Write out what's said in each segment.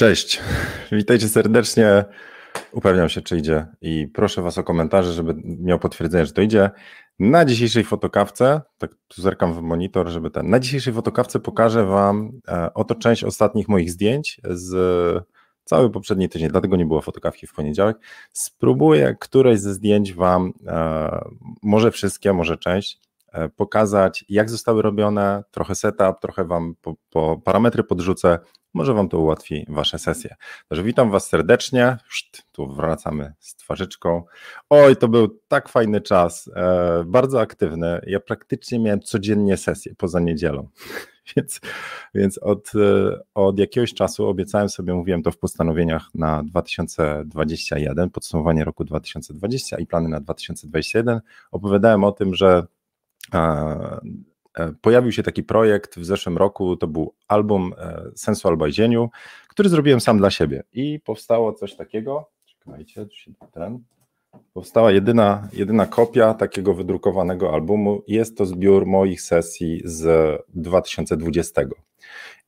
Cześć, witajcie serdecznie. Upewniam się, czy idzie i proszę Was o komentarze, żeby miał potwierdzenie, że to idzie. Na dzisiejszej fotokawce, tak tu zerkam w monitor, żeby ten, na dzisiejszej fotokawce pokażę Wam e, oto część ostatnich moich zdjęć z cały poprzedni tydzień, dlatego nie było fotokawki w poniedziałek. Spróbuję któreś ze zdjęć Wam, e, może wszystkie, może część, e, pokazać, jak zostały robione, trochę setup, trochę Wam po, po parametry podrzucę, może Wam to ułatwi Wasze sesje. Także witam Was serdecznie. Tu wracamy z twarzyczką. Oj, to był tak fajny czas, e, bardzo aktywny. Ja praktycznie miałem codziennie sesję poza niedzielą. Więc, więc od, e, od jakiegoś czasu obiecałem sobie, mówiłem to w postanowieniach na 2021, podsumowanie roku 2020 i plany na 2021. Opowiadałem o tym, że e, pojawił się taki projekt w zeszłym roku, to był album e, Sensu albo Zieniu, który zrobiłem sam dla siebie. I powstało coś takiego, czekajcie, ten, powstała jedyna, jedyna kopia takiego wydrukowanego albumu, jest to zbiór moich sesji z 2020.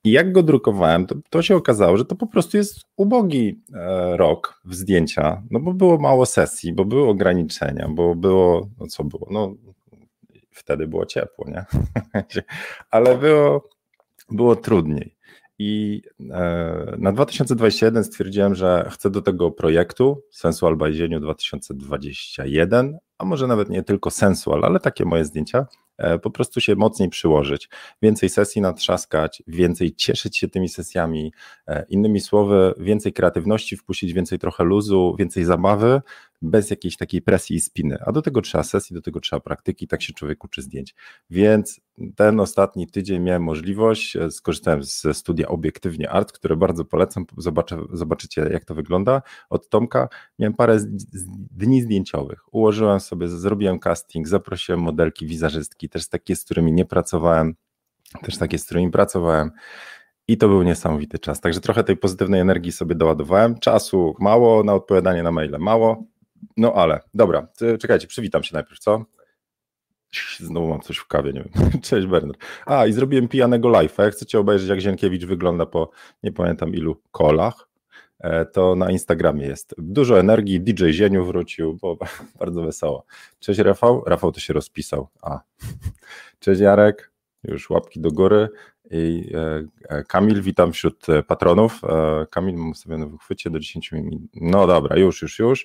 I jak go drukowałem, to, to się okazało, że to po prostu jest ubogi e, rok w zdjęcia, no bo było mało sesji, bo były ograniczenia, bo było, no co było, no wtedy było ciepło, nie? Ale było, było trudniej. I e, na 2021 stwierdziłem, że chcę do tego projektu Sensual by Zieniu 2021, a może nawet nie tylko Sensual, ale takie moje zdjęcia, E, po prostu się mocniej przyłożyć, więcej sesji natrzaskać, więcej cieszyć się tymi sesjami, e, innymi słowy, więcej kreatywności wpuścić, więcej trochę luzu, więcej zabawy, bez jakiejś takiej presji i spiny. A do tego trzeba sesji, do tego trzeba praktyki, tak się człowiek uczy zdjęć. Więc ten ostatni tydzień miałem możliwość, e, skorzystałem ze studia Obiektywnie Art, które bardzo polecam, zobaczę, zobaczycie jak to wygląda. Od Tomka miałem parę dni zdjęciowych, ułożyłem sobie, zrobiłem casting, zaprosiłem modelki, wizerzystki, też takie, z którymi nie pracowałem, też takie, z którymi pracowałem. I to był niesamowity czas. Także trochę tej pozytywnej energii sobie doładowałem. Czasu mało na odpowiadanie na maile, mało. No ale dobra, czekajcie, przywitam się najpierw, co? Znowu mam coś w kawie, nie wiem. Cześć Bernard. A i zrobiłem pijanego live'a. Jak chcecie obejrzeć, jak Zienkiewicz wygląda po nie pamiętam ilu kolach, e, to na Instagramie jest. Dużo energii, DJ Zieniu wrócił, bo bardzo wesoło. Cześć Rafał. Rafał to się rozpisał. A. Cześć Jarek. Już łapki do góry. I e, e, Kamil, witam wśród patronów. Kamil, mam sobie na wychwycie do 10 minut. No dobra, już, już, już.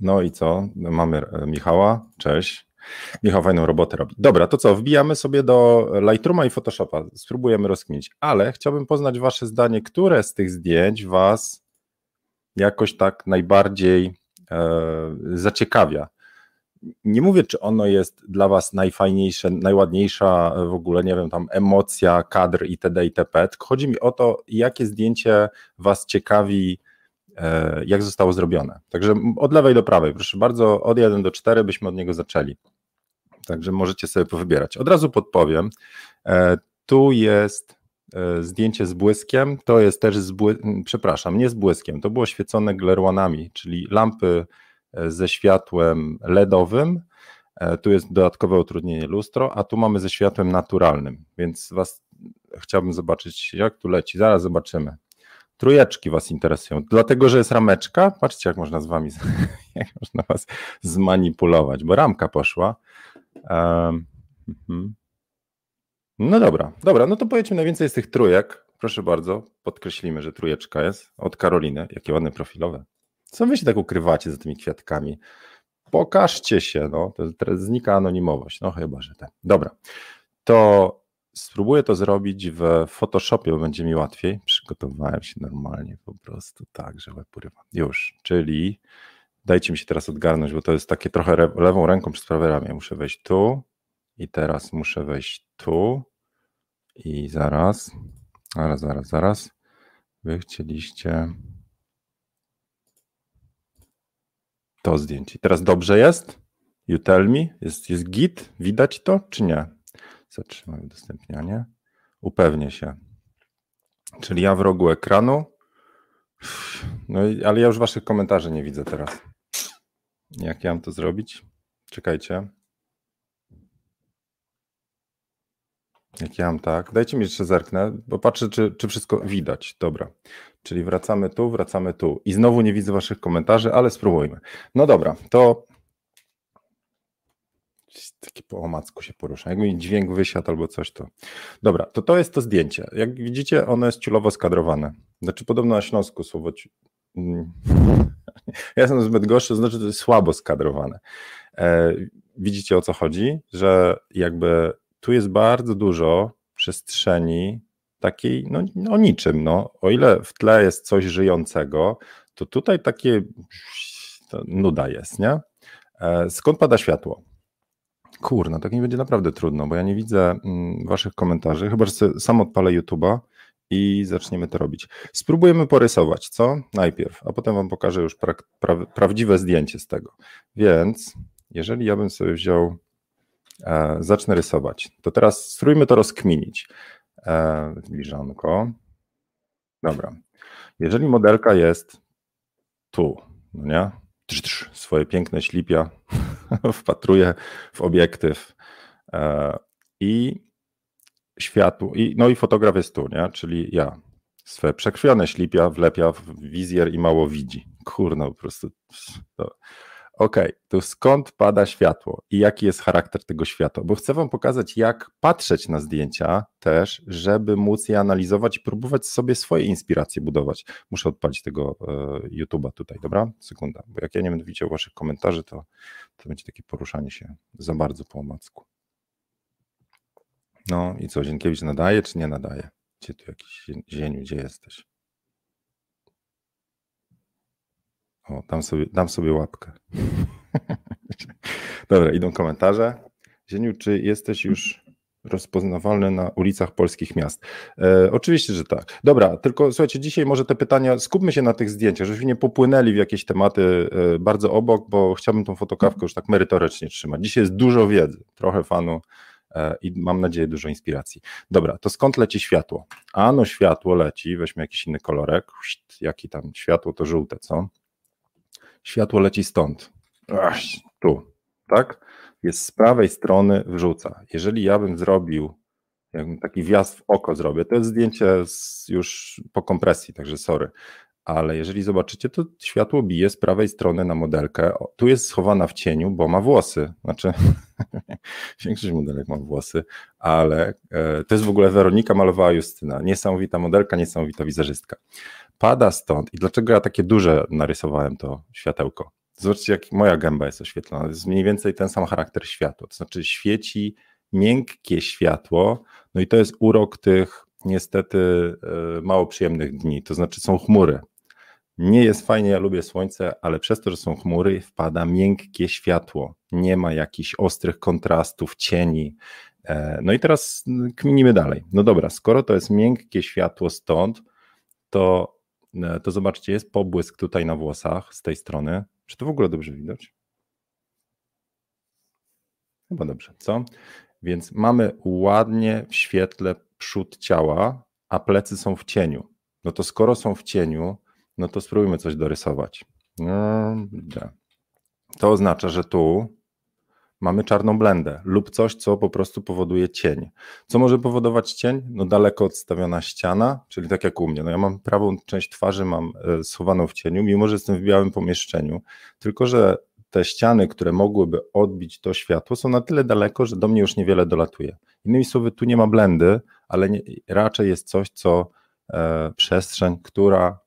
No i co? Mamy e, Michała. Cześć. Michał fajną robotę robi. Dobra, to co? Wbijamy sobie do Lightrooma i Photoshopa. Spróbujemy rozkminić, ale chciałbym poznać Wasze zdanie, które z tych zdjęć Was jakoś tak najbardziej e, zaciekawia. Nie mówię, czy ono jest dla Was najfajniejsze, najładniejsza w ogóle, nie wiem, tam emocja, kadr itd. itp. Chodzi mi o to, jakie zdjęcie Was ciekawi E, jak zostało zrobione. Także od lewej do prawej, proszę bardzo, od 1 do 4 byśmy od niego zaczęli. Także możecie sobie powybierać. Od razu podpowiem. E, tu jest e, zdjęcie z błyskiem, to jest też z błyskiem, przepraszam, nie z błyskiem, to było świecone glerłanami, czyli lampy ze światłem LEDowym, tu jest dodatkowe utrudnienie lustro, a tu mamy ze światłem naturalnym, więc was chciałbym zobaczyć, jak tu leci, zaraz zobaczymy. Trójeczki Was interesują. Dlatego, że jest rameczka, patrzcie, jak można z Wami, jak można Was zmanipulować, bo ramka poszła. Um, no dobra, dobra, no to powiedzmy najwięcej z tych trójek. Proszę bardzo, podkreślimy, że trójeczka jest od Karoliny. Jakie ładne profilowe. Co wy się tak ukrywacie za tymi kwiatkami? Pokażcie się, no, to teraz znika anonimowość. No chyba, że tak. Dobra, to Spróbuję to zrobić w Photoshopie, bo będzie mi łatwiej. Przygotowałem się normalnie po prostu tak, że łeb urywa. Już, czyli dajcie mi się teraz odgarnąć, bo to jest takie trochę lewą ręką przez prawe ramię. Muszę wejść tu i teraz muszę wejść tu i zaraz, zaraz, zaraz, zaraz. Wy chcieliście to zdjęcie. Teraz dobrze jest? You tell me? Jest, jest git? Widać to, czy nie? Zatrzymaj udostępnianie. Upewnię się. Czyli ja w rogu ekranu. No ale ja już waszych komentarzy nie widzę teraz. Jak ja mam to zrobić? Czekajcie. Jak ja mam tak, dajcie mi jeszcze zerknę, bo patrzę, czy, czy wszystko widać. Dobra, czyli wracamy tu, wracamy tu. I znowu nie widzę waszych komentarzy, ale spróbujmy. No dobra, to taki po omacku się porusza. Jak mi dźwięk wysiadł albo coś, to. Dobra, to to jest to zdjęcie. Jak widzicie, ono jest ciulowo skadrowane. Znaczy, podobno na Śląsku słowo. Mm. Ja jestem zbyt gorszy, znaczy, to jest słabo skadrowane. E, widzicie o co chodzi? Że jakby tu jest bardzo dużo przestrzeni takiej, no, o niczym. No. O ile w tle jest coś żyjącego, to tutaj takie nuda jest, nie? E, skąd pada światło? Kurna, tak nie będzie naprawdę trudno, bo ja nie widzę mm, waszych komentarzy, chyba że sam odpalę YouTube'a i zaczniemy to robić. Spróbujemy porysować, co? Najpierw, a potem wam pokażę już pra pra prawdziwe zdjęcie z tego. Więc jeżeli ja bym sobie wziął, e, zacznę rysować, to teraz spróbujmy to rozkminić. E, zbliżanko. Dobra. Jeżeli modelka jest tu, no nie? Swoje piękne ślipia wpatruje w obiektyw e, i światło, i, no i fotograf jest tu, nie? czyli ja. Swoje przekrwione ślipia wlepia w wizjer i mało widzi. Kurno, po prostu. To, Okay, to skąd pada światło i jaki jest charakter tego światła? Bo chcę Wam pokazać, jak patrzeć na zdjęcia też, żeby móc je analizować i próbować sobie swoje inspiracje budować. Muszę odpalić tego e, YouTube'a tutaj, dobra? Sekunda, bo jak ja nie będę widział Waszych komentarzy, to, to będzie takie poruszanie się za bardzo po omacku. No i co, Zienkiewicz nadaje czy nie nadaje? Gdzie tu jakiś zieniu, gdzie jesteś? O, dam sobie, dam sobie łapkę. Dobra, idą komentarze. Zieniu, czy jesteś już rozpoznawalny na ulicach polskich miast? E, oczywiście, że tak. Dobra, tylko słuchajcie, dzisiaj może te pytania, skupmy się na tych zdjęciach, żebyśmy nie popłynęli w jakieś tematy e, bardzo obok, bo chciałbym tą fotokawkę już tak merytorycznie trzymać. Dzisiaj jest dużo wiedzy, trochę fanu e, i mam nadzieję dużo inspiracji. Dobra, to skąd leci światło? Ano światło leci, weźmy jakiś inny kolorek, jaki tam światło to żółte, co? Światło leci stąd. Tu, tak? Jest z prawej strony wrzuca. Jeżeli ja bym zrobił, jakbym taki wjazd w oko zrobię, to jest zdjęcie już po kompresji, także sorry. Ale jeżeli zobaczycie, to światło bije z prawej strony na modelkę. O, tu jest schowana w cieniu, bo ma włosy. Znaczy, większość modelek ma włosy, ale e, to jest w ogóle Weronika malowała Justyna. Niesamowita modelka, niesamowita wizerzystka pada stąd. I dlaczego ja takie duże narysowałem to światełko? Zobaczcie, jak moja gęba jest oświetlona. To jest mniej więcej ten sam charakter światła. To znaczy, świeci miękkie światło, no i to jest urok tych niestety e, mało przyjemnych dni. To znaczy, są chmury. Nie jest fajnie, ja lubię słońce, ale przez to, że są chmury, wpada miękkie światło. Nie ma jakichś ostrych kontrastów, cieni. E, no i teraz kminimy dalej. No dobra, skoro to jest miękkie światło stąd, to to zobaczcie, jest pobłysk tutaj na włosach z tej strony. Czy to w ogóle dobrze widać? Chyba dobrze, co? Więc mamy ładnie w świetle przód ciała, a plecy są w cieniu. No to skoro są w cieniu, no to spróbujmy coś dorysować. No, to oznacza, że tu mamy czarną blendę lub coś, co po prostu powoduje cień. Co może powodować cień? No daleko odstawiona ściana, czyli tak jak u mnie. No ja mam prawą część twarzy mam e, schowaną w cieniu, mimo że jestem w białym pomieszczeniu, tylko że te ściany, które mogłyby odbić to światło, są na tyle daleko, że do mnie już niewiele dolatuje. Innymi słowy, tu nie ma blendy, ale nie, raczej jest coś, co e, przestrzeń, która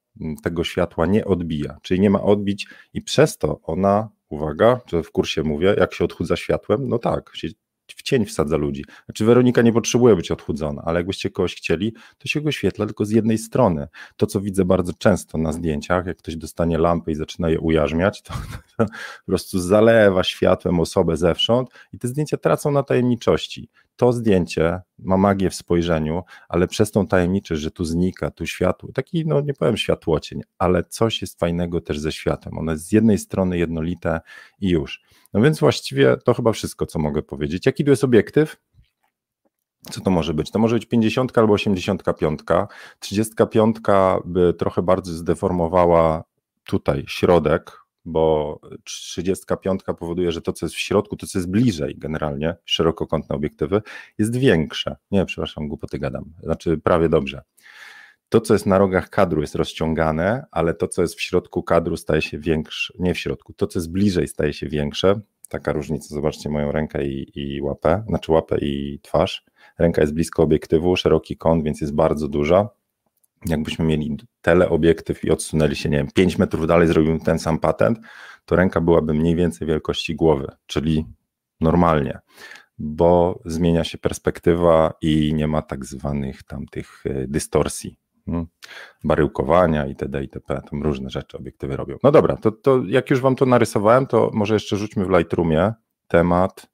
tego światła nie odbija, czyli nie ma odbić i przez to ona uwaga, że w kursie mówię, jak się odchudza światłem, no tak, się w cień wsadza ludzi. Znaczy Weronika nie potrzebuje być odchudzona, ale jakbyście kogoś chcieli, to się go świetla tylko z jednej strony. To, co widzę bardzo często na zdjęciach, jak ktoś dostanie lampę i zaczyna je ujarzmiać, to, to po prostu zalewa światłem osobę zewsząd i te zdjęcia tracą na tajemniczości to zdjęcie ma magię w spojrzeniu, ale przez tą tajemniczość, że tu znika, tu światło, taki, no nie powiem światłocień, ale coś jest fajnego też ze światłem. Ono jest z jednej strony jednolite i już. No więc właściwie to chyba wszystko, co mogę powiedzieć. Jaki tu jest obiektyw? Co to może być? To może być 50 albo 85. 35 by trochę bardziej zdeformowała tutaj środek, bo 35 powoduje, że to, co jest w środku, to, co jest bliżej generalnie, szerokokątne obiektywy, jest większe. Nie, przepraszam, głupoty gadam. Znaczy prawie dobrze. To, co jest na rogach kadru, jest rozciągane, ale to, co jest w środku kadru, staje się większe. Nie w środku, to, co jest bliżej, staje się większe. Taka różnica. Zobaczcie moją rękę i, i łapę, znaczy łapę i twarz. Ręka jest blisko obiektywu, szeroki kąt, więc jest bardzo duża jakbyśmy mieli teleobiektyw i odsunęli się, nie wiem, 5 metrów dalej, zrobimy ten sam patent, to ręka byłaby mniej więcej wielkości głowy, czyli normalnie, bo zmienia się perspektywa i nie ma tak zwanych tam tych e, dystorsji, hmm, baryłkowania itd. itp. Tam różne rzeczy obiektywy robią. No dobra, to, to jak już wam to narysowałem, to może jeszcze rzućmy w Lightroomie temat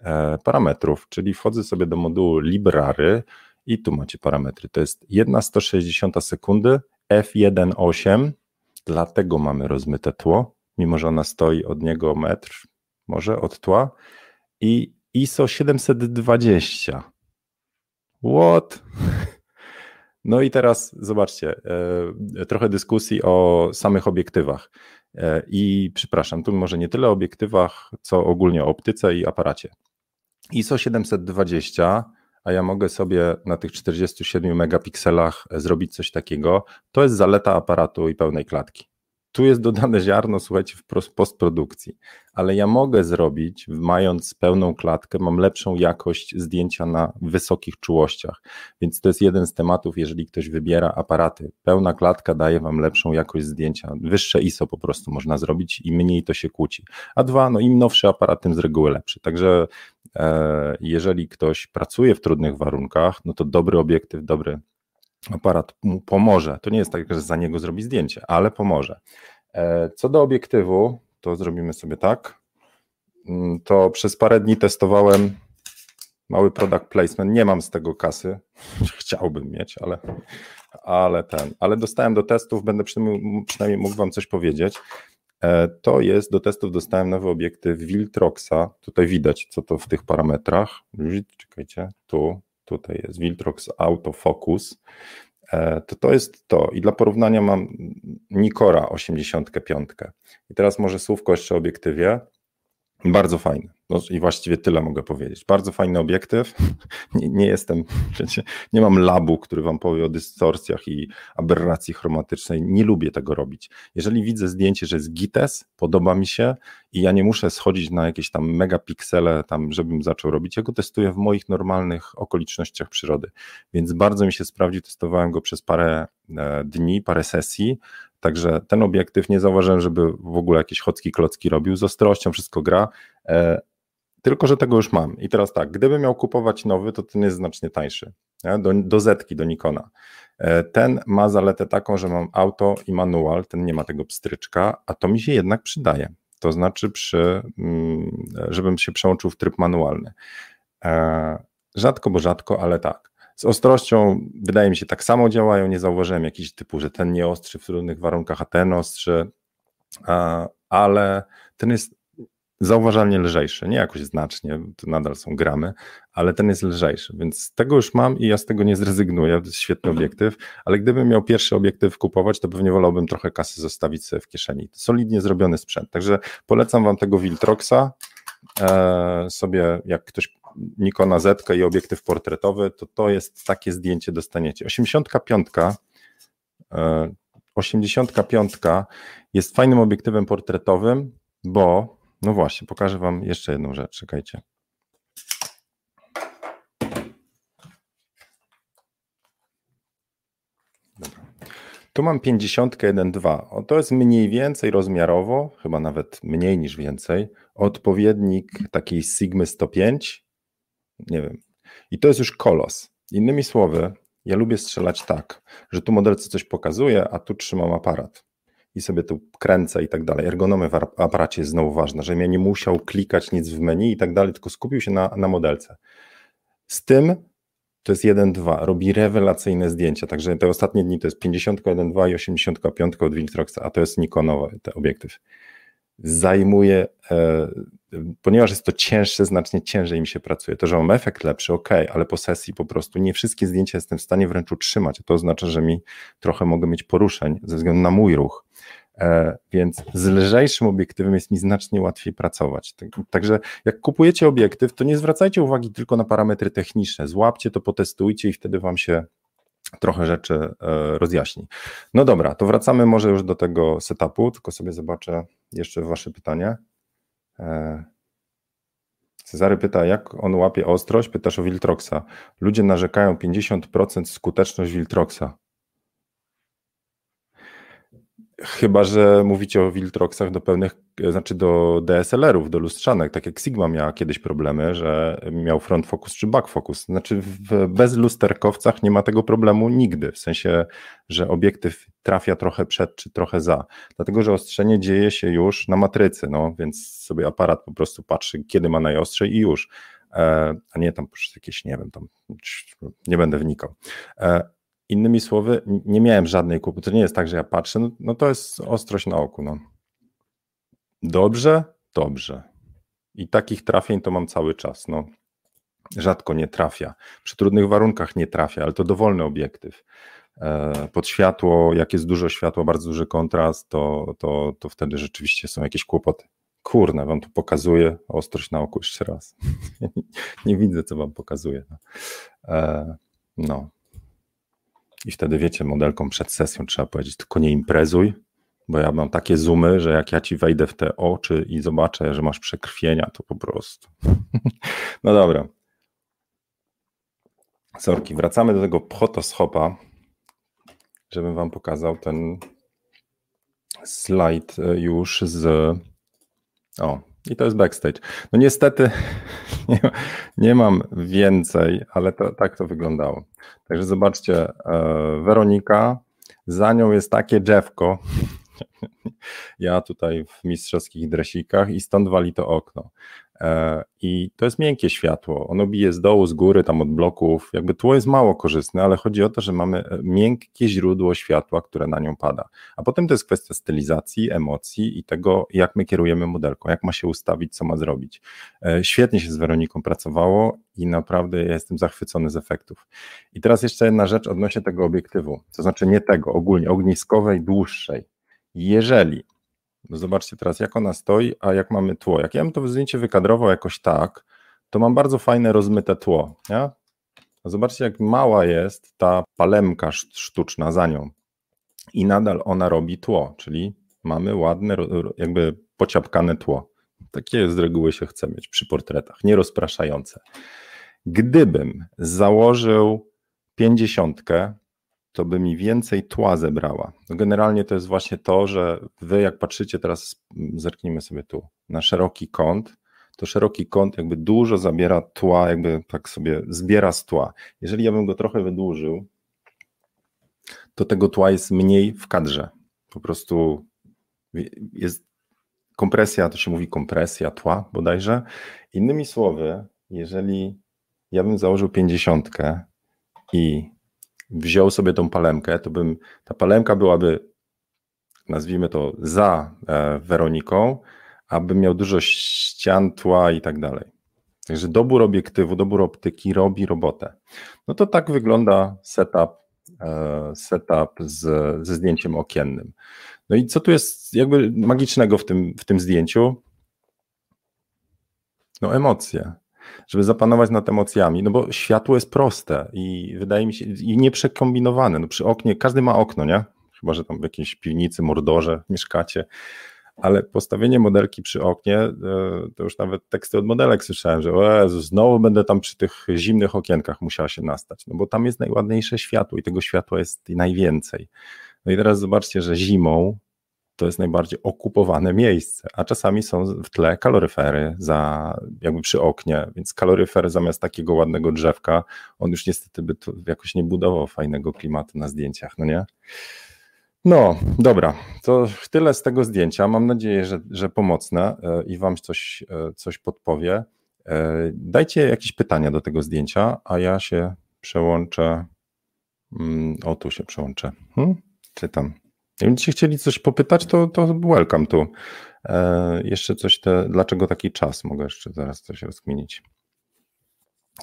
e, parametrów, czyli wchodzę sobie do modułu Library, i tu macie parametry. To jest 1,160 sekundy, f1.8, dlatego mamy rozmyte tło, mimo że ona stoi od niego metr, może od tła, i ISO 720. What? No i teraz zobaczcie, e, trochę dyskusji o samych obiektywach. E, I przepraszam, tu może nie tyle o obiektywach, co ogólnie o optyce i aparacie. ISO 720 a ja mogę sobie na tych 47 megapikselach zrobić coś takiego, to jest zaleta aparatu i pełnej klatki. Tu jest dodane ziarno, słuchajcie, w postprodukcji, ale ja mogę zrobić, mając pełną klatkę, mam lepszą jakość zdjęcia na wysokich czułościach. Więc to jest jeden z tematów, jeżeli ktoś wybiera aparaty. Pełna klatka daje wam lepszą jakość zdjęcia. Wyższe ISO po prostu można zrobić i mniej to się kłóci. A dwa, no im nowszy aparat, tym z reguły lepszy. Także e, jeżeli ktoś pracuje w trudnych warunkach, no to dobry obiektyw, dobry aparat mu pomoże. To nie jest tak, że za niego zrobi zdjęcie, ale pomoże. E, co do obiektywu, to zrobimy sobie tak. Mm, to przez parę dni testowałem mały product placement. Nie mam z tego kasy. Chciałbym mieć, ale, ale ten. Ale dostałem do testów, będę przynajmniej, przynajmniej mógł Wam coś powiedzieć. E, to jest do testów dostałem nowy obiektyw Viltroxa. Tutaj widać, co to w tych parametrach. Czekajcie, tu tutaj jest Viltrox Autofocus, e, to to jest to. I dla porównania mam Nikora 85. I teraz może słówko jeszcze o obiektywie. Bardzo fajny. No i właściwie tyle mogę powiedzieć. Bardzo fajny obiektyw. Nie, nie, jestem, wiecie, nie mam labu, który wam powie o dystorsjach i aberracji chromatycznej. Nie lubię tego robić. Jeżeli widzę zdjęcie, że jest GITES, podoba mi się i ja nie muszę schodzić na jakieś tam megapiksele, tam, żebym zaczął robić. Ja go testuję w moich normalnych okolicznościach przyrody. Więc bardzo mi się sprawdził. Testowałem go przez parę e, dni, parę sesji. Także ten obiektyw nie zauważyłem, żeby w ogóle jakieś chocki klocki robił. Z ostrością wszystko gra. E, tylko, że tego już mam. I teraz tak, gdybym miał kupować nowy, to ten jest znacznie tańszy. Nie? Do, do Zetki, do Nikona. E, ten ma zaletę taką, że mam auto i manual, ten nie ma tego pstryczka, a to mi się jednak przydaje. To znaczy, przy, mm, żebym się przełączył w tryb manualny. E, rzadko, bo rzadko, ale tak. Z ostrością wydaje mi się tak samo działają. Nie zauważyłem jakiś typu, że ten nie ostrzy w trudnych warunkach, a ten ostrzy, ale ten jest zauważalnie lżejszy, nie jakoś znacznie, to nadal są gramy, ale ten jest lżejszy, więc tego już mam i ja z tego nie zrezygnuję, to jest świetny obiektyw, ale gdybym miał pierwszy obiektyw kupować, to pewnie wolałbym trochę kasy zostawić sobie w kieszeni. Solidnie zrobiony sprzęt, także polecam Wam tego Viltroxa, e, sobie jak ktoś Nikona Z i obiektyw portretowy, to to jest takie zdjęcie dostaniecie. 85 e, 85 jest fajnym obiektywem portretowym, bo no właśnie, pokażę Wam jeszcze jedną rzecz. Czekajcie. Dobra. Tu mam 50.1.2. To jest mniej więcej rozmiarowo, chyba nawet mniej niż więcej, odpowiednik takiej Sigmy 105. Nie wiem. I to jest już kolos. Innymi słowy, ja lubię strzelać tak, że tu modelce coś pokazuje, a tu trzymam aparat i sobie tu kręcę i tak dalej. Ergonomia w aparacie jest znowu ważna, żebym ja nie musiał klikać nic w menu i tak dalej, tylko skupił się na, na modelce. Z tym to jest 1.2, robi rewelacyjne zdjęcia, także te ostatnie dni to jest 51.2 i 85 od Viltroxa, a to jest Nikonowy ten obiektyw. Zajmuje, e, ponieważ jest to cięższe, znacznie ciężej mi się pracuje. To, że mam efekt lepszy, ok, ale po sesji po prostu nie wszystkie zdjęcia jestem w stanie wręcz utrzymać. To oznacza, że mi trochę mogę mieć poruszeń ze względu na mój ruch. E, więc z lżejszym obiektywem jest mi znacznie łatwiej pracować. Tak, także jak kupujecie obiektyw, to nie zwracajcie uwagi tylko na parametry techniczne. Złapcie to, potestujcie i wtedy wam się trochę rzeczy e, rozjaśni. No dobra, to wracamy może już do tego setupu, tylko sobie zobaczę jeszcze wasze pytanie. Cezary pyta, jak on łapie ostrość? Pytasz o Wiltroxa. Ludzie narzekają 50% skuteczność Wiltroxa. Chyba, że mówicie o Wiltroxach do pełnych, znaczy do DSLR-ów, do lustrzanek, tak jak Sigma miała kiedyś problemy, że miał front focus czy back focus. Znaczy w bezlusterkowcach nie ma tego problemu nigdy, w sensie, że obiektyw trafia trochę przed czy trochę za, dlatego, że ostrzenie dzieje się już na matrycy, no więc sobie aparat po prostu patrzy, kiedy ma najostrzej i już, e, a nie tam jakieś, nie wiem, tam nie będę wnikał. Innymi słowy, nie miałem żadnej kłopotu. To nie jest tak, że ja patrzę, no, no to jest ostrość na oku. No. Dobrze, dobrze. I takich trafień to mam cały czas. No. Rzadko nie trafia. Przy trudnych warunkach nie trafia, ale to dowolny obiektyw. E, pod światło, jak jest dużo światła, bardzo duży kontrast, to, to, to wtedy rzeczywiście są jakieś kłopoty. Kurna, wam tu pokazuję ostrość na oku jeszcze raz. nie widzę, co wam pokazuję. No. E, no. I wtedy wiecie, modelką przed sesją trzeba powiedzieć, tylko nie imprezuj, bo ja mam takie zoomy, że jak ja ci wejdę w te oczy i zobaczę, że masz przekrwienia, to po prostu. no dobra. Sorki, wracamy do tego photoshopa, żebym wam pokazał ten slajd e, już z. O, i to jest backstage. No niestety nie, nie mam więcej, ale to, tak to wyglądało. Także zobaczcie, e, Weronika, za nią jest takie drzewko, ja tutaj w mistrzowskich dresikach i stąd wali to okno. E, I to jest miękkie światło. Ono bije z dołu, z góry, tam od bloków. Jakby tło jest mało korzystne, ale chodzi o to, że mamy e, miękkie źródło światła, które na nią pada. A potem to jest kwestia stylizacji, emocji i tego, jak my kierujemy modelką, jak ma się ustawić, co ma zrobić. E, świetnie się z Weroniką pracowało i naprawdę ja jestem zachwycony z efektów. I teraz jeszcze jedna rzecz odnośnie tego obiektywu, to znaczy nie tego, ogólnie ogniskowej, dłuższej. Jeżeli zobaczcie teraz, jak ona stoi, a jak mamy tło. Jak ja bym to zdjęcie wykadrował jakoś tak, to mam bardzo fajne, rozmyte tło. Nie? Zobaczcie, jak mała jest ta palemka sztuczna za nią. I nadal ona robi tło, czyli mamy ładne, jakby pociapkane tło. Takie z reguły się chce mieć przy portretach, nierozpraszające. Gdybym założył pięćdziesiątkę, to by mi więcej tła zebrała. No generalnie to jest właśnie to, że wy jak patrzycie teraz, zerknijmy sobie tu, na szeroki kąt, to szeroki kąt jakby dużo zabiera tła, jakby tak sobie zbiera z tła. Jeżeli ja bym go trochę wydłużył, to tego tła jest mniej w kadrze. Po prostu jest kompresja, to się mówi kompresja tła bodajże. Innymi słowy, jeżeli ja bym założył pięćdziesiątkę i wziął sobie tą palemkę, to bym, ta palemka byłaby, nazwijmy to, za e, Weroniką, aby miał dużo ścian, tła i tak dalej. Także dobór obiektywu, dobór optyki robi robotę. No to tak wygląda setup, e, setup z, ze zdjęciem okiennym. No i co tu jest jakby magicznego w tym, w tym zdjęciu? No emocje żeby zapanować nad emocjami, no bo światło jest proste i wydaje mi się, i nieprzekombinowane. No przy oknie, każdy ma okno, nie? Chyba, że tam w jakiejś piwnicy, mordorze mieszkacie, ale postawienie modelki przy oknie, e, to już nawet teksty od modelek słyszałem, że o Jezu, znowu będę tam przy tych zimnych okienkach musiała się nastać, no bo tam jest najładniejsze światło i tego światła jest najwięcej. No i teraz zobaczcie, że zimą to jest najbardziej okupowane miejsce, a czasami są w tle kaloryfery za, jakby przy oknie, więc kaloryfer zamiast takiego ładnego drzewka, on już niestety by tu jakoś nie budował fajnego klimatu na zdjęciach, no nie? No, dobra, to tyle z tego zdjęcia. Mam nadzieję, że, że pomocne e, i Wam coś, e, coś podpowie. E, dajcie jakieś pytania do tego zdjęcia, a ja się przełączę. Mm, o, tu się przełączę. Hmm? Czytam. Gdybyście chcieli coś popytać, to, to welcome tu. E, jeszcze coś, te, dlaczego taki czas? Mogę jeszcze zaraz coś rozkminić.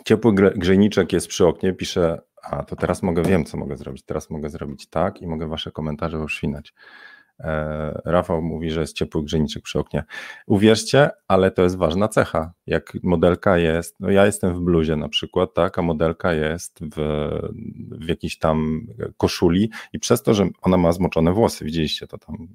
Ciepły grzejniczek jest przy oknie, pisze, a to teraz mogę, wiem co mogę zrobić, teraz mogę zrobić tak i mogę wasze komentarze oszwinać. E, Rafał mówi, że jest ciepły grzejniczek przy oknie. Uwierzcie, ale to jest ważna cecha. Jak modelka jest, no ja jestem w bluzie na przykład, tak, a modelka jest w, w jakiejś tam koszuli i przez to, że ona ma zmoczone włosy, widzieliście to tam,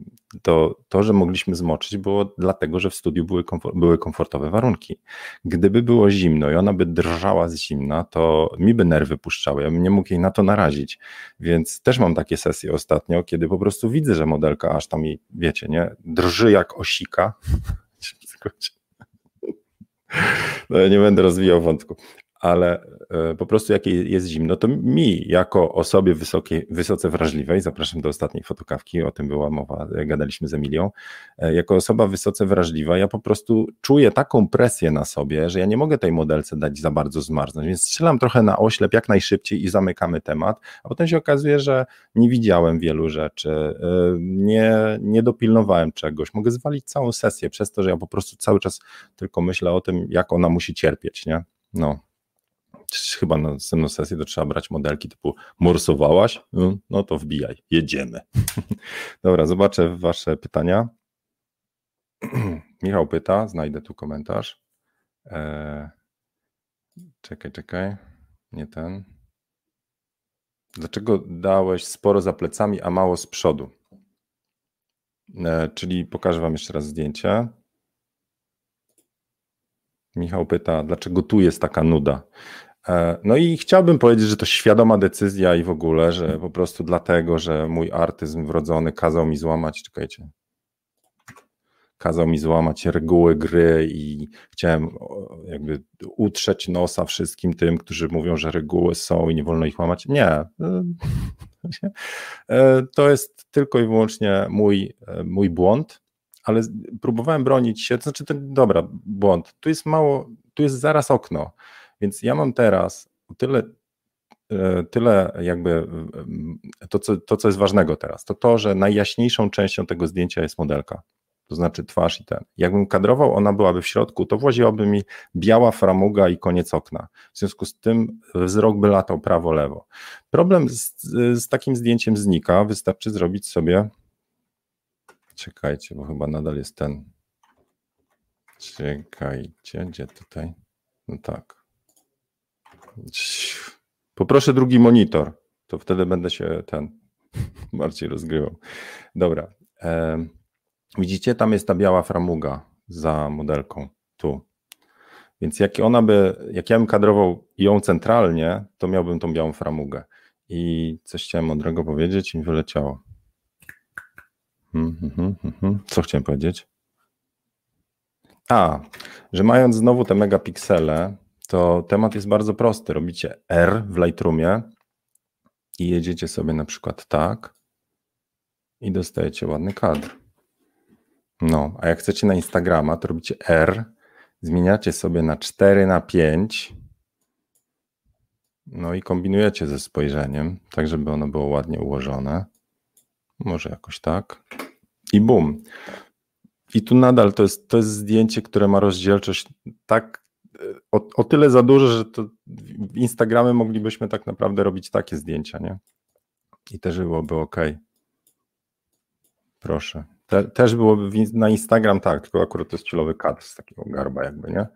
to, to że mogliśmy zmoczyć było dlatego, że w studiu były, były komfortowe warunki. Gdyby było zimno i ona by drżała z zimna, to mi by nerwy puszczały, ja bym nie mógł jej na to narazić, więc też mam takie sesje ostatnio, kiedy po prostu widzę, że modelka aż tam jej, wiecie, nie, drży jak osika. No ja nie będę rozwijał wątku, ale e, po prostu jak jest zimno, to mi jako osobie wysokiej, wysoce wrażliwej, zapraszam do ostatniej fotokawki, o tym była mowa, gadaliśmy z Emilią, e, jako osoba wysoce wrażliwa, ja po prostu czuję taką presję na sobie, że ja nie mogę tej modelce dać za bardzo zmarznąć, więc strzelam trochę na oślep jak najszybciej i zamykamy temat, a potem się okazuje, że nie widziałem wielu rzeczy, e, nie, nie dopilnowałem czegoś, mogę zwalić całą sesję przez to, że ja po prostu cały czas tylko myślę o tym, jak ona musi cierpieć, nie? No, chyba na następną sesję to trzeba brać modelki typu morsowałaś, no, no to wbijaj, jedziemy. Dobra, zobaczę wasze pytania. Michał pyta, znajdę tu komentarz. Eee, czekaj, czekaj, nie ten. Dlaczego dałeś sporo za plecami, a mało z przodu? Eee, czyli pokażę wam jeszcze raz zdjęcie. Michał pyta, dlaczego tu jest taka nuda? E, no i chciałbym powiedzieć, że to świadoma decyzja i w ogóle, że po prostu dlatego, że mój artyzm wrodzony kazał mi złamać, czekajcie, kazał mi złamać reguły gry i chciałem jakby utrzeć nosa wszystkim tym, którzy mówią, że reguły są i nie wolno ich łamać. Nie. E, to jest tylko i wyłącznie mój, e, mój błąd, ale próbowałem bronić się, to znaczy ten, dobra, błąd, tu jest mało, tu jest zaraz okno, więc ja mam teraz tyle, e, tyle jakby to co, to, co jest ważnego teraz, to to, że najjaśniejszą częścią tego zdjęcia jest modelka. To znaczy twarz i ten. Jakbym kadrował, ona byłaby w środku, to właziłaby mi biała framuga i koniec okna. W związku z tym wzrok by latał prawo-lewo. Problem z, z takim zdjęciem znika. Wystarczy zrobić sobie. Czekajcie, bo chyba nadal jest ten. Czekajcie, gdzie tutaj? No tak. Poproszę drugi monitor, to wtedy będę się ten bardziej rozgrywał. Dobra. Widzicie, tam jest ta biała framuga za modelką, tu. Więc jak ona by, jak ja bym kadrował ją centralnie, to miałbym tą białą framugę. I coś chciałem mądrego powiedzieć i mi wyleciało. Hmm, hmm, hmm, Co chciałem powiedzieć? A, że mając znowu te megapiksele, to temat jest bardzo prosty. Robicie R w Lightroomie i jedziecie sobie na przykład tak i dostajecie ładny kadr. No, a jak chcecie na Instagrama, to robicie R, zmieniacie sobie na 4 na 5 no i kombinujecie ze spojrzeniem, tak żeby ono było ładnie ułożone. Może jakoś tak. I bum. I tu nadal to jest, to jest zdjęcie, które ma rozdzielczość tak o, o tyle za duże, że to w Instagramie moglibyśmy tak naprawdę robić takie zdjęcia, nie? I też byłoby ok. Proszę. Te, też byłoby na Instagram tak, tylko akurat to jest chillowy kadr z takiego garba jakby, nie?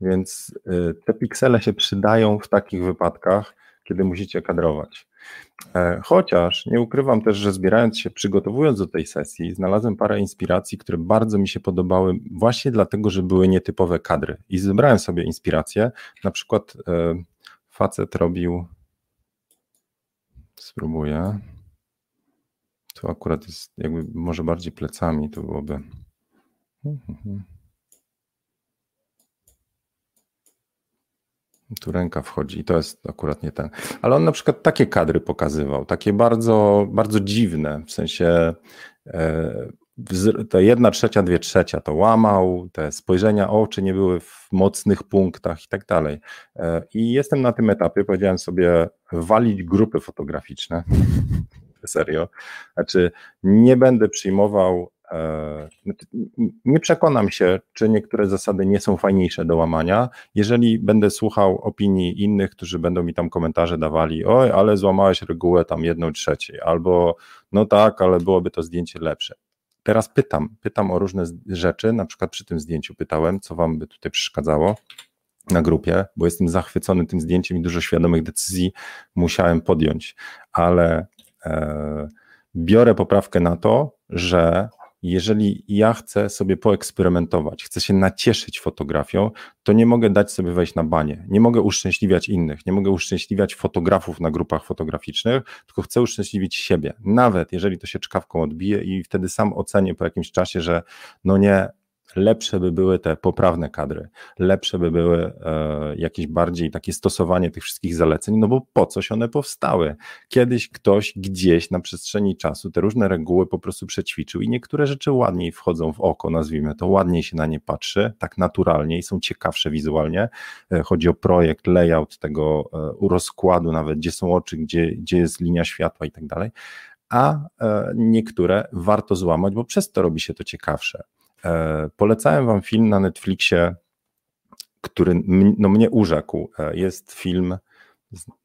Więc y, te piksele się przydają w takich wypadkach, kiedy musicie kadrować. E, chociaż nie ukrywam też, że zbierając się, przygotowując do tej sesji, znalazłem parę inspiracji, które bardzo mi się podobały, właśnie dlatego, że były nietypowe kadry. I zebrałem sobie inspiracje. Na przykład e, facet robił. Spróbuję. Tu akurat jest jakby może bardziej plecami, to byłoby. Hmm, hmm, hmm. Tu ręka wchodzi i to jest akurat nie ten. Ale on na przykład takie kadry pokazywał, takie bardzo, bardzo dziwne, w sensie te jedna trzecia, dwie trzecia to łamał, te spojrzenia oczy nie były w mocnych punktach i tak dalej. E, I jestem na tym etapie, powiedziałem sobie, walić grupy fotograficzne. Serio. Znaczy, nie będę przyjmował nie przekonam się, czy niektóre zasady nie są fajniejsze do łamania, jeżeli będę słuchał opinii innych, którzy będą mi tam komentarze dawali, oj, ale złamałeś regułę tam jedną trzeciej, albo no tak, ale byłoby to zdjęcie lepsze. Teraz pytam, pytam o różne rzeczy, na przykład przy tym zdjęciu pytałem, co wam by tutaj przeszkadzało na grupie, bo jestem zachwycony tym zdjęciem i dużo świadomych decyzji musiałem podjąć, ale e, biorę poprawkę na to, że jeżeli ja chcę sobie poeksperymentować, chcę się nacieszyć fotografią, to nie mogę dać sobie wejść na banie, nie mogę uszczęśliwiać innych, nie mogę uszczęśliwiać fotografów na grupach fotograficznych, tylko chcę uszczęśliwić siebie, nawet jeżeli to się czkawką odbije i wtedy sam ocenię po jakimś czasie, że no nie, lepsze by były te poprawne kadry, lepsze by były e, jakieś bardziej takie stosowanie tych wszystkich zaleceń, no bo po coś one powstały. Kiedyś ktoś gdzieś na przestrzeni czasu te różne reguły po prostu przećwiczył i niektóre rzeczy ładniej wchodzą w oko, nazwijmy to, ładniej się na nie patrzy, tak naturalnie i są ciekawsze wizualnie. E, chodzi o projekt, layout tego e, rozkładu nawet, gdzie są oczy, gdzie, gdzie jest linia światła i tak dalej a e, niektóre warto złamać, bo przez to robi się to ciekawsze. E, polecałem wam film na Netflixie, który no, mnie urzekł. E, jest film,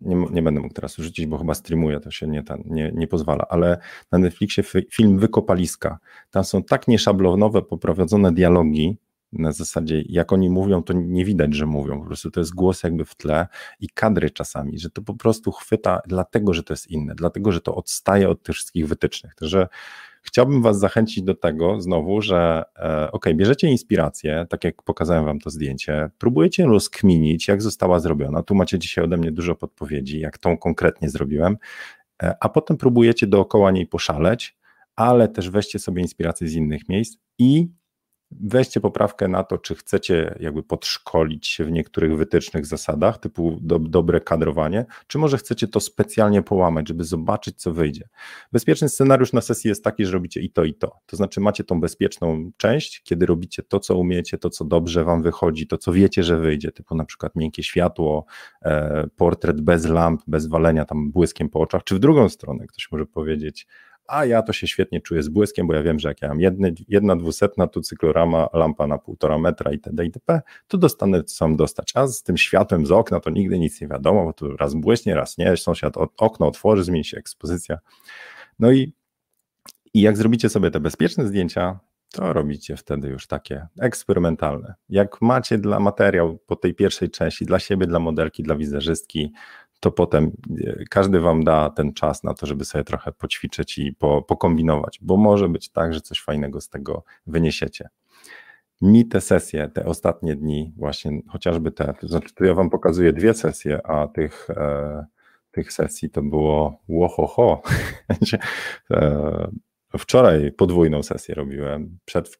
nie, nie, będę mógł teraz rzucić, bo chyba streamuję, to się nie, nie, nie pozwala, ale na Netflixie film Wykopaliska. Tam są tak nieszablonowe, poprowadzone dialogi, na zasadzie jak oni mówią, to nie widać, że mówią, po prostu to jest głos jakby w tle i kadry czasami, że to po prostu chwyta dlatego, że to jest inne, dlatego, że to odstaje od tych wszystkich wytycznych, także chciałbym Was zachęcić do tego znowu, że e, ok, bierzecie inspirację, tak jak pokazałem Wam to zdjęcie, próbujecie rozkminić, jak została zrobiona. Tu macie dzisiaj ode mnie dużo podpowiedzi, jak tą konkretnie zrobiłem, e, a potem próbujecie dookoła niej poszaleć, ale też weźcie sobie inspirację z innych miejsc i weźcie poprawkę na to, czy chcecie jakby podszkolić się w niektórych wytycznych zasadach, typu do, dobre kadrowanie, czy może chcecie to specjalnie połamać, żeby zobaczyć, co wyjdzie. Bezpieczny scenariusz na sesji jest taki, że robicie i to, i to. To znaczy macie tą bezpieczną część, kiedy robicie to, co umiecie, to, co dobrze wam wychodzi, to, co wiecie, że wyjdzie, typu na przykład miękkie światło, e, portret bez lamp, bez walenia tam błyskiem po oczach, czy w drugą stronę ktoś może powiedzieć, a ja to się świetnie czuję z błyskiem, bo ja wiem, że jak ja mam jedna dwusetna tu cyklorama, lampa na półtora metra itd. itp., to dostanę sam dostać, a z tym światłem z okna to nigdy nic nie wiadomo, bo tu raz błyśnie, raz nie, sąsiad okno otworzy, zmieni się ekspozycja. No i, i jak zrobicie sobie te bezpieczne zdjęcia, to robicie wtedy już takie eksperymentalne. Jak macie dla materiał po tej pierwszej części, dla siebie, dla modelki, dla wizerzystki, to potem e, każdy wam da ten czas na to, żeby sobie trochę poćwiczyć i po, pokombinować, bo może być tak, że coś fajnego z tego wyniesiecie. Mi te sesje, te ostatnie dni, właśnie chociażby te, to znaczy tu ja wam pokazuję dwie sesje, a tych, e, tych sesji to było łohoho. Wczoraj podwójną sesję robiłem, przed,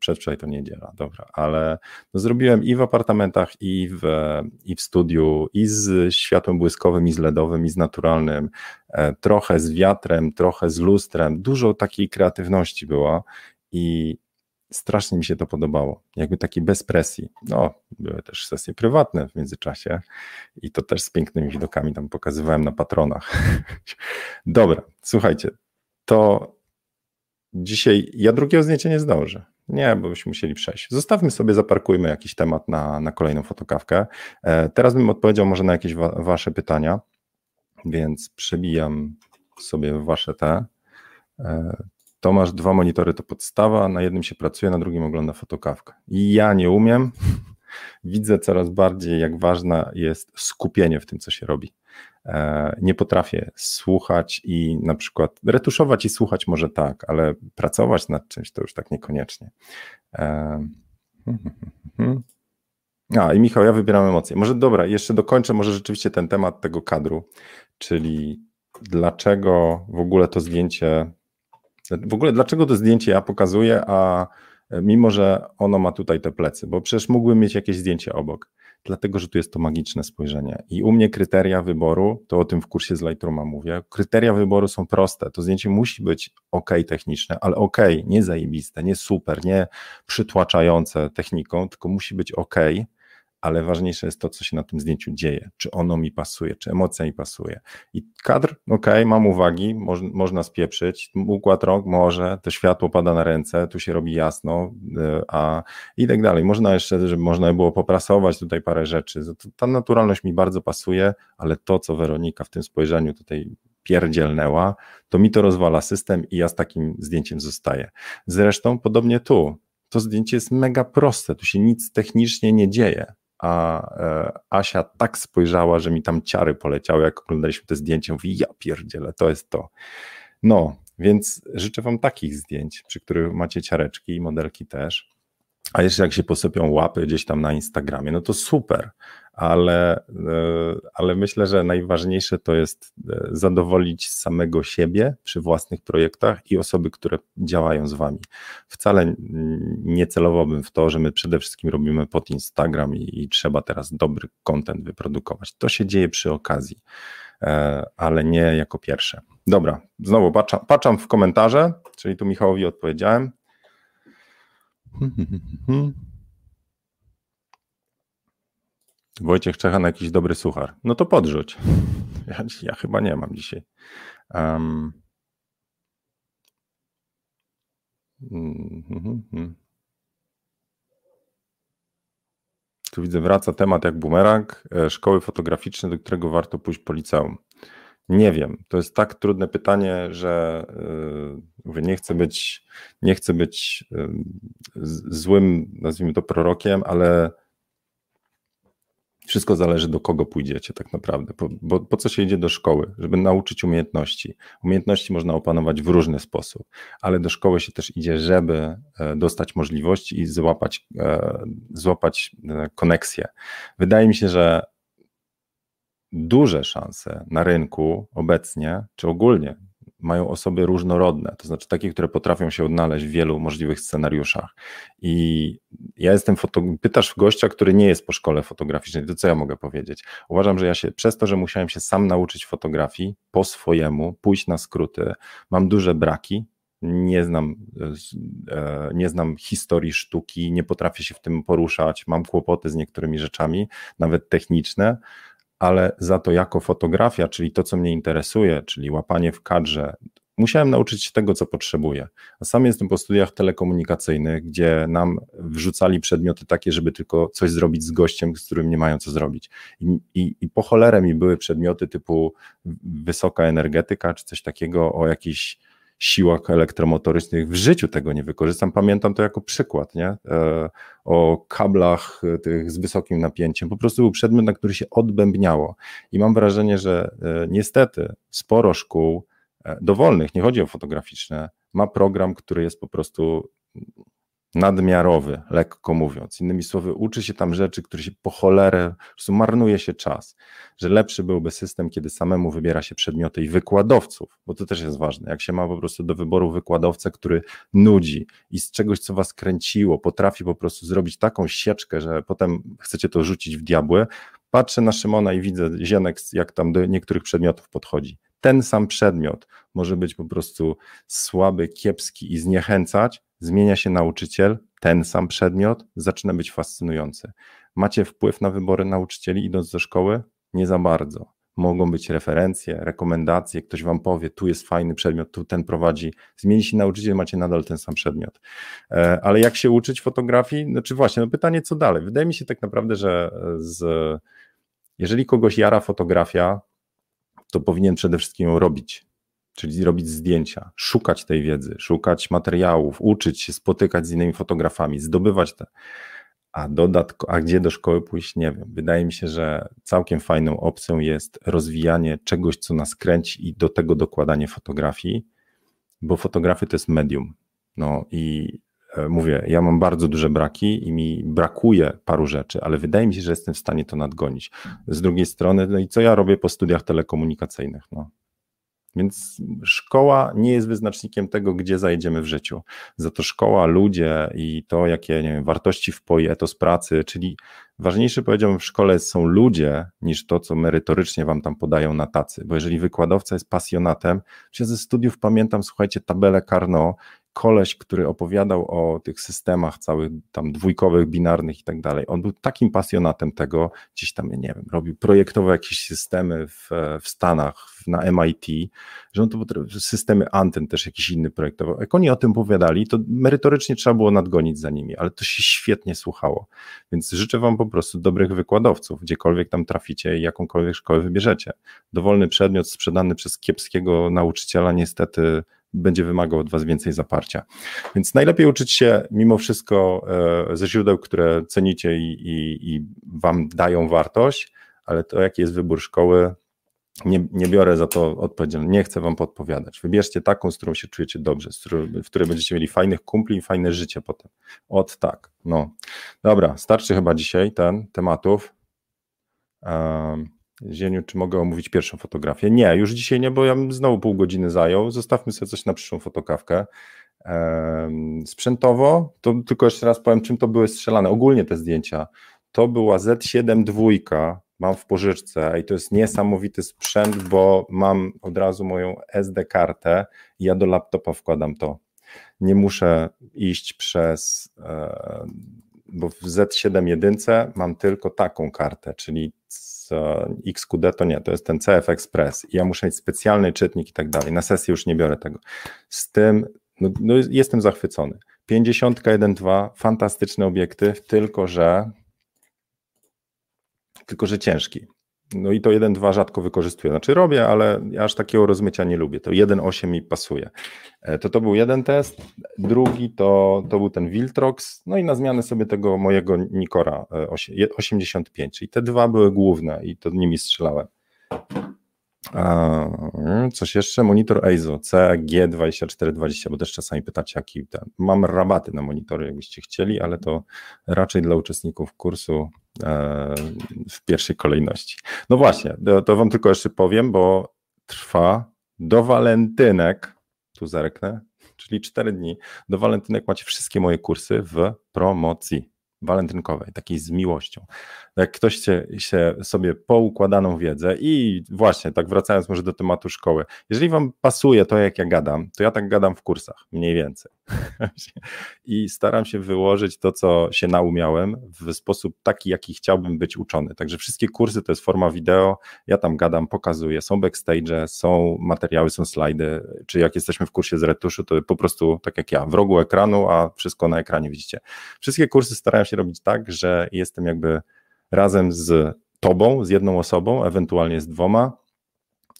przedwczoraj to niedziela, dobra, ale no zrobiłem i w apartamentach, i w, i w studiu, i z światłem błyskowym, i z LEDowym, i z naturalnym, e, trochę z wiatrem, trochę z lustrem, dużo takiej kreatywności było i strasznie mi się to podobało, jakby taki bez presji. No, były też sesje prywatne w międzyczasie i to też z pięknymi widokami tam pokazywałem na patronach. Dobra, słuchajcie, to Dzisiaj ja drugiego zdjęcia nie zdążę. Nie, bo byśmy musieli przejść. Zostawmy sobie, zaparkujmy jakiś temat na, na kolejną fotokawkę. E, teraz bym odpowiedział może na jakieś wa Wasze pytania, więc przebijam sobie Wasze te. E, Tomasz, dwa monitory to podstawa, na jednym się pracuje, na drugim ogląda fotokawkę. I ja nie umiem. Widzę coraz bardziej, jak ważne jest skupienie w tym, co się robi. E, nie potrafię słuchać i na przykład retuszować i słuchać może tak, ale pracować nad czymś to już tak niekoniecznie. E, A i Michał, ja wybieram emocje. Może dobra, jeszcze dokończę może rzeczywiście ten temat tego kadru, czyli dlaczego w ogóle to zdjęcie, w ogóle dlaczego to zdjęcie ja pokazuję, a mimo, że ono ma tutaj te plecy, bo przecież mógłbym mieć jakieś zdjęcie obok dlatego że tu jest to magiczne spojrzenie. I u mnie kryteria wyboru, to o tym w kursie z Lightrooma mówię, kryteria wyboru są proste. To zdjęcie musi być ok techniczne, ale ok, nie zajebiste, nie super, nie przytłaczające techniką, tylko musi być ok, ale ważniejsze jest to, co się na tym zdjęciu dzieje, czy ono mi pasuje, czy emocja mi pasuje. I kadr, ok, mam uwagi, moż, można spieprzyć, układ rąk może, to światło pada na ręce, tu się robi jasno, e, a i tak dalej. Można jeszcze, żeby można było poprasować tutaj parę rzeczy. Ta naturalność mi bardzo pasuje, ale to, co Weronika w tym spojrzeniu tutaj pierdzielnęła, to mi to rozwala system i ja z takim zdjęciem zostaję. Zresztą podobnie tu. To zdjęcie jest mega proste, tu się nic technicznie nie dzieje a e, Asia tak spojrzała, że mi tam ciary poleciały, jak oglądaliśmy te zdjęcia, mówi, ja pierdzielę, to jest to. No, więc życzę wam takich zdjęć, przy których macie ciareczki i modelki też. A jeszcze jak się posypią łapy gdzieś tam na Instagramie, no to super, ale, e, ale myślę, że najważniejsze to jest e, zadowolić samego siebie przy własnych projektach i osoby, które działają z wami. Wcale nie celowałbym w to, że my przede wszystkim robimy pod Instagram i, i trzeba teraz dobry content wyprodukować. To się dzieje przy okazji, e, ale nie jako pierwsze. Dobra, znowu patrzam, patrzam w komentarze, czyli tu Michałowi odpowiedziałem. Wojciech Czecha na jakiś dobry suchar. No to podrzuć. Ja, ja chyba nie mam dzisiaj. Um. Tu widzę, wraca temat jak bumerang, e, szkoły fotograficzne, do którego warto pójść po liceum. Nie wiem. To jest tak trudne pytanie, że yy, nie chcę być, nie chcę być yy, złym, nazwijmy to prorokiem, ale wszystko zależy do kogo pójdziecie tak naprawdę. Po, bo, po co się idzie do szkoły? Żeby nauczyć umiejętności. Umiejętności można opanować w różny sposób, ale do szkoły się też idzie, żeby e, dostać możliwości i złapać, e, złapać e, koneksję. Wydaje mi się, że duże szanse na rynku obecnie, czy ogólnie mają osoby różnorodne, to znaczy takie, które potrafią się odnaleźć w wielu możliwych scenariuszach. I ja jestem foto... pytasz gościa, który nie jest po szkole fotograficznej, to co ja mogę powiedzieć? Uważam, że ja się przez to, że musiałem się sam nauczyć fotografii po swojemu, pójść na skróty, mam duże braki, nie znam, e, nie znam historii sztuki, nie potrafię się w tym poruszać, mam kłopoty z niektórymi rzeczami, nawet techniczne, ale za to jako fotografia, czyli to, co mnie interesuje, czyli łapanie w kadrze, musiałem nauczyć się tego, co potrzebuję. A sam jestem po studiach telekomunikacyjnych, gdzie nam wrzucali przedmioty takie, żeby tylko coś zrobić z gościem, z którym nie mają co zrobić. I, i, i po cholerę mi były przedmioty typu wysoka energetyka, czy coś takiego o jakiejś siłach elektromotorycznych. W życiu tego nie wykorzystam. Pamiętam to jako przykład, nie? E, o kablach e, tych z wysokim napięciem. Po prostu był przedmiot, na który się odbębniało. I mam wrażenie, że e, niestety sporo szkół dowolnych, nie chodzi o fotograficzne, ma program, który jest po prostu nadmiarowy, lekko mówiąc. Innymi słowy, uczy się tam rzeczy, które się po cholerę, po prostu marnuje się czas. Że lepszy byłby system, kiedy samemu wybiera się przedmioty i wykładowców, bo to też jest ważne. Jak się ma po prostu do wyboru wykładowcę, który nudzi i z czegoś, co was kręciło, potrafi po prostu zrobić taką sieczkę, że potem chcecie to rzucić w diabły. Patrzę na Szymona i widzę Zienek, jak tam do niektórych przedmiotów podchodzi. Ten sam przedmiot może być po prostu słaby, kiepski i zniechęcać, zmienia się nauczyciel, ten sam przedmiot zaczyna być fascynujący. Macie wpływ na wybory nauczycieli idąc do szkoły? Nie za bardzo. Mogą być referencje, rekomendacje, ktoś wam powie, tu jest fajny przedmiot, tu ten prowadzi. Zmieni się nauczyciel, macie nadal ten sam przedmiot. E, ale jak się uczyć fotografii? Znaczy właśnie, no pytanie, co dalej? Wydaje mi się tak naprawdę, że z, jeżeli kogoś jara fotografia, to powinien przede wszystkim ją robić czyli robić zdjęcia, szukać tej wiedzy, szukać materiałów, uczyć się, spotykać z innymi fotografami, zdobywać te. A dodatko, a gdzie do szkoły pójść, nie wiem. Wydaje mi się, że całkiem fajną opcją jest rozwijanie czegoś, co nas kręci i do tego dokładanie fotografii, bo fotografy to jest medium. No i e, mówię, ja mam bardzo duże braki i mi brakuje paru rzeczy, ale wydaje mi się, że jestem w stanie to nadgonić. Z drugiej strony, no i co ja robię po studiach telekomunikacyjnych? No, więc szkoła nie jest wyznacznikiem tego, gdzie zajedziemy w życiu. Za to szkoła, ludzie i to, jakie nie wiem, wartości wpoje, etos pracy, czyli ważniejsze powiedziałbym w szkole są ludzie niż to, co merytorycznie wam tam podają na tacy. Bo jeżeli wykładowca jest pasjonatem, czy ja ze studiów pamiętam, słuchajcie, tabelę Carnot, koleś, który opowiadał o tych systemach całych tam dwójkowych, binarnych i tak dalej. On był takim pasjonatem tego, gdzieś tam, nie wiem, robił, projektował jakieś systemy w, w Stanach, na MIT, że on to systemy anten też jakiś inny projektował. Jak oni o tym opowiadali, to merytorycznie trzeba było nadgonić za nimi, ale to się świetnie słuchało. Więc życzę Wam po prostu dobrych wykładowców, gdziekolwiek tam traficie i jakąkolwiek szkołę wybierzecie. Dowolny przedmiot sprzedany przez kiepskiego nauczyciela niestety będzie wymagał od Was więcej zaparcia. Więc najlepiej uczyć się mimo wszystko e, ze źródeł, które cenicie i, i, i Wam dają wartość, ale to jaki jest wybór szkoły, nie, nie biorę za to odpowiedzialności, nie chcę wam podpowiadać. Wybierzcie taką, z którą się czujecie dobrze, której, w której będziecie mieli fajnych kumpli i fajne życie potem. Od tak, no. Dobra, starczy chyba dzisiaj ten tematów. Um, Zieniu, czy mogę omówić pierwszą fotografię? Nie, już dzisiaj nie, bo ja bym znowu pół godziny zajął. Zostawmy sobie coś na przyszłą fotokawkę. Um, sprzętowo, to tylko jeszcze raz powiem, czym to były strzelane. Ogólnie te zdjęcia. To była Z7 dwójka, mam w pożyczce i to jest niesamowity sprzęt, bo mam od razu moją SD kartę i ja do laptopa wkładam to. Nie muszę iść przez, e, bo w Z7 jedynce mam tylko taką kartę, czyli XQD to nie, to jest ten CF Express i ja muszę mieć specjalny czytnik i tak dalej. Na sesji już nie biorę tego. Z tym no, no jestem zachwycony. 51.2, fantastyczny obiektyw, tylko że tylko że ciężki. No i to 1.2 rzadko wykorzystuję. Znaczy robię, ale ja aż takiego rozmycia nie lubię. To 1.8 mi pasuje. E, to to był jeden test. Drugi to, to był ten Viltrox. No i na zmianę sobie tego mojego Nikora 85. E, czyli te dwa były główne i to nimi strzelałem. Coś jeszcze? Monitor EIZO CG2420, bo też czasami pytacie, jaki ten. Mam rabaty na monitory, jakbyście chcieli, ale to raczej dla uczestników kursu e, w pierwszej kolejności. No właśnie, to Wam tylko jeszcze powiem, bo trwa do walentynek, tu zerknę, czyli 4 dni, do walentynek macie wszystkie moje kursy w promocji walentynkowej, takiej z miłością. Jak ktoś się, się sobie poukładaną wiedzę i właśnie, tak wracając może do tematu szkoły, jeżeli wam pasuje to, jak ja gadam, to ja tak gadam w kursach, mniej więcej. I staram się wyłożyć to, co się naumiałem w sposób taki, jaki chciałbym być uczony. Także wszystkie kursy to jest forma wideo, ja tam gadam, pokazuję, są backstage, są materiały, są slajdy, czy jak jesteśmy w kursie z retuszu, to po prostu tak jak ja, w rogu ekranu, a wszystko na ekranie widzicie. Wszystkie kursy starają się robić tak, że jestem jakby razem z tobą, z jedną osobą, ewentualnie z dwoma,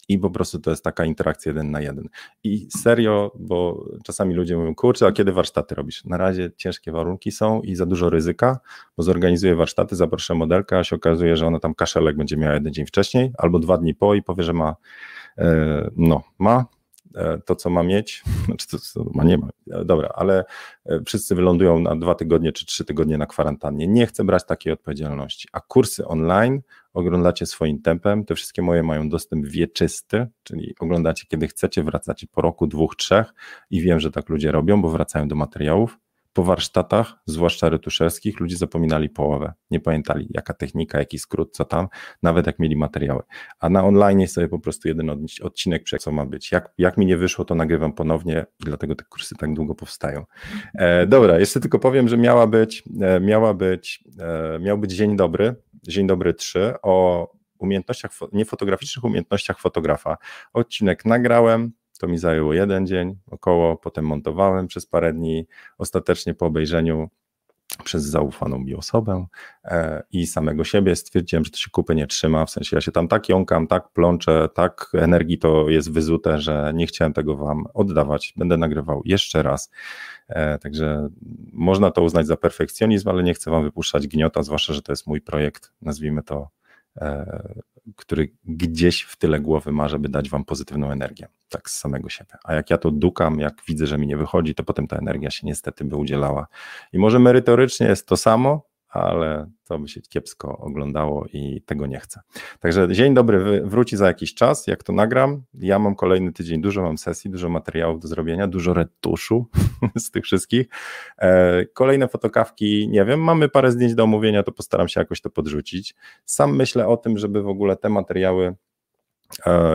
i po prostu to jest taka interakcja jeden na jeden. I serio, bo czasami ludzie mówią, kurczę, a kiedy warsztaty robisz? Na razie ciężkie warunki są i za dużo ryzyka, bo zorganizuję warsztaty, zaproszę modelkę, a się okazuje, że ona tam kaszelek będzie miała jeden dzień wcześniej albo dwa dni po i powie, że ma, e, no, ma to, co ma mieć, znaczy to, co ma nie ma, e, dobra, ale e, wszyscy wylądują na dwa tygodnie czy trzy tygodnie na kwarantannie. Nie chcę brać takiej odpowiedzialności. A kursy online oglądacie swoim tempem. Te wszystkie moje mają dostęp wieczysty, czyli oglądacie kiedy chcecie, wracacie po roku, dwóch, trzech i wiem, że tak ludzie robią, bo wracają do materiałów po warsztatach, zwłaszcza retuszerskich, ludzie zapominali połowę. Nie pamiętali, jaka technika, jaki skrót, co tam, nawet jak mieli materiały. A na online sobie po prostu jeden odcinek, co ma być. Jak, jak mi nie wyszło, to nagrywam ponownie dlatego te kursy tak długo powstają. E, dobra, jeszcze tylko powiem, że miała być, e, miała być, e, miał być Dzień Dobry, Dzień Dobry 3 o umiejętnościach, niefotograficznych umiejętnościach fotografa. Odcinek nagrałem, to mi zajęło jeden dzień około, potem montowałem przez parę dni. Ostatecznie po obejrzeniu przez zaufaną mi osobę e, i samego siebie stwierdziłem, że to się kupy nie trzyma, w sensie ja się tam tak jąkam, tak plączę, tak energii to jest wyzute, że nie chciałem tego wam oddawać, będę nagrywał jeszcze raz, e, także można to uznać za perfekcjonizm, ale nie chcę wam wypuszczać gniota, zwłaszcza, że to jest mój projekt, nazwijmy to e, który gdzieś w tyle głowy ma, żeby dać wam pozytywną energię, tak z samego siebie. A jak ja to dukam, jak widzę, że mi nie wychodzi, to potem ta energia się niestety by udzielała. I może merytorycznie jest to samo, ale to by się kiepsko oglądało i tego nie chcę. Także dzień dobry wróci za jakiś czas, jak to nagram. Ja mam kolejny tydzień, dużo mam sesji, dużo materiałów do zrobienia, dużo retuszu z tych wszystkich. E, kolejne fotokawki, nie wiem, mamy parę zdjęć do omówienia, to postaram się jakoś to podrzucić. Sam myślę o tym, żeby w ogóle te materiały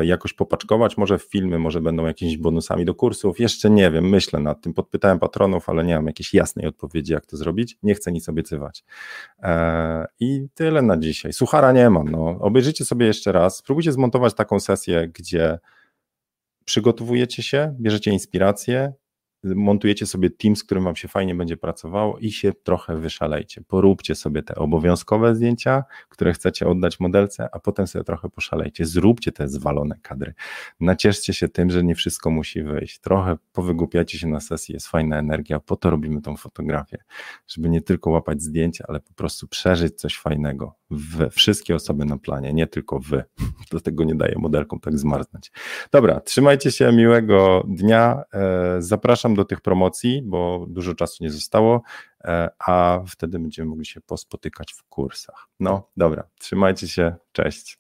jakoś popaczkować, może w filmy, może będą jakimiś bonusami do kursów, jeszcze nie wiem, myślę nad tym, podpytałem patronów, ale nie mam jakiejś jasnej odpowiedzi, jak to zrobić, nie chcę nic obiecywać. E, I tyle na dzisiaj. Suchara nie mam, no. obejrzyjcie sobie jeszcze raz, spróbujcie zmontować taką sesję, gdzie przygotowujecie się, bierzecie inspirację, montujecie sobie team, z którym wam się fajnie będzie pracowało i się trochę wyszalejcie. Poróbcie sobie te obowiązkowe zdjęcia, które chcecie oddać modelce, a potem sobie trochę poszalejcie. Zróbcie te zwalone kadry. Nacieszcie się tym, że nie wszystko musi wyjść. Trochę powygłupiacie się na sesji, jest fajna energia, po to robimy tą fotografię, żeby nie tylko łapać zdjęcia, ale po prostu przeżyć coś fajnego. We wszystkie osoby na planie, nie tylko wy. Dlatego nie daję modelkom tak zmarznąć. Dobra, trzymajcie się, miłego dnia. E, zapraszam zapraszam do tych promocji, bo dużo czasu nie zostało, e, a wtedy będziemy mogli się pospotykać w kursach. No dobra, trzymajcie się, cześć.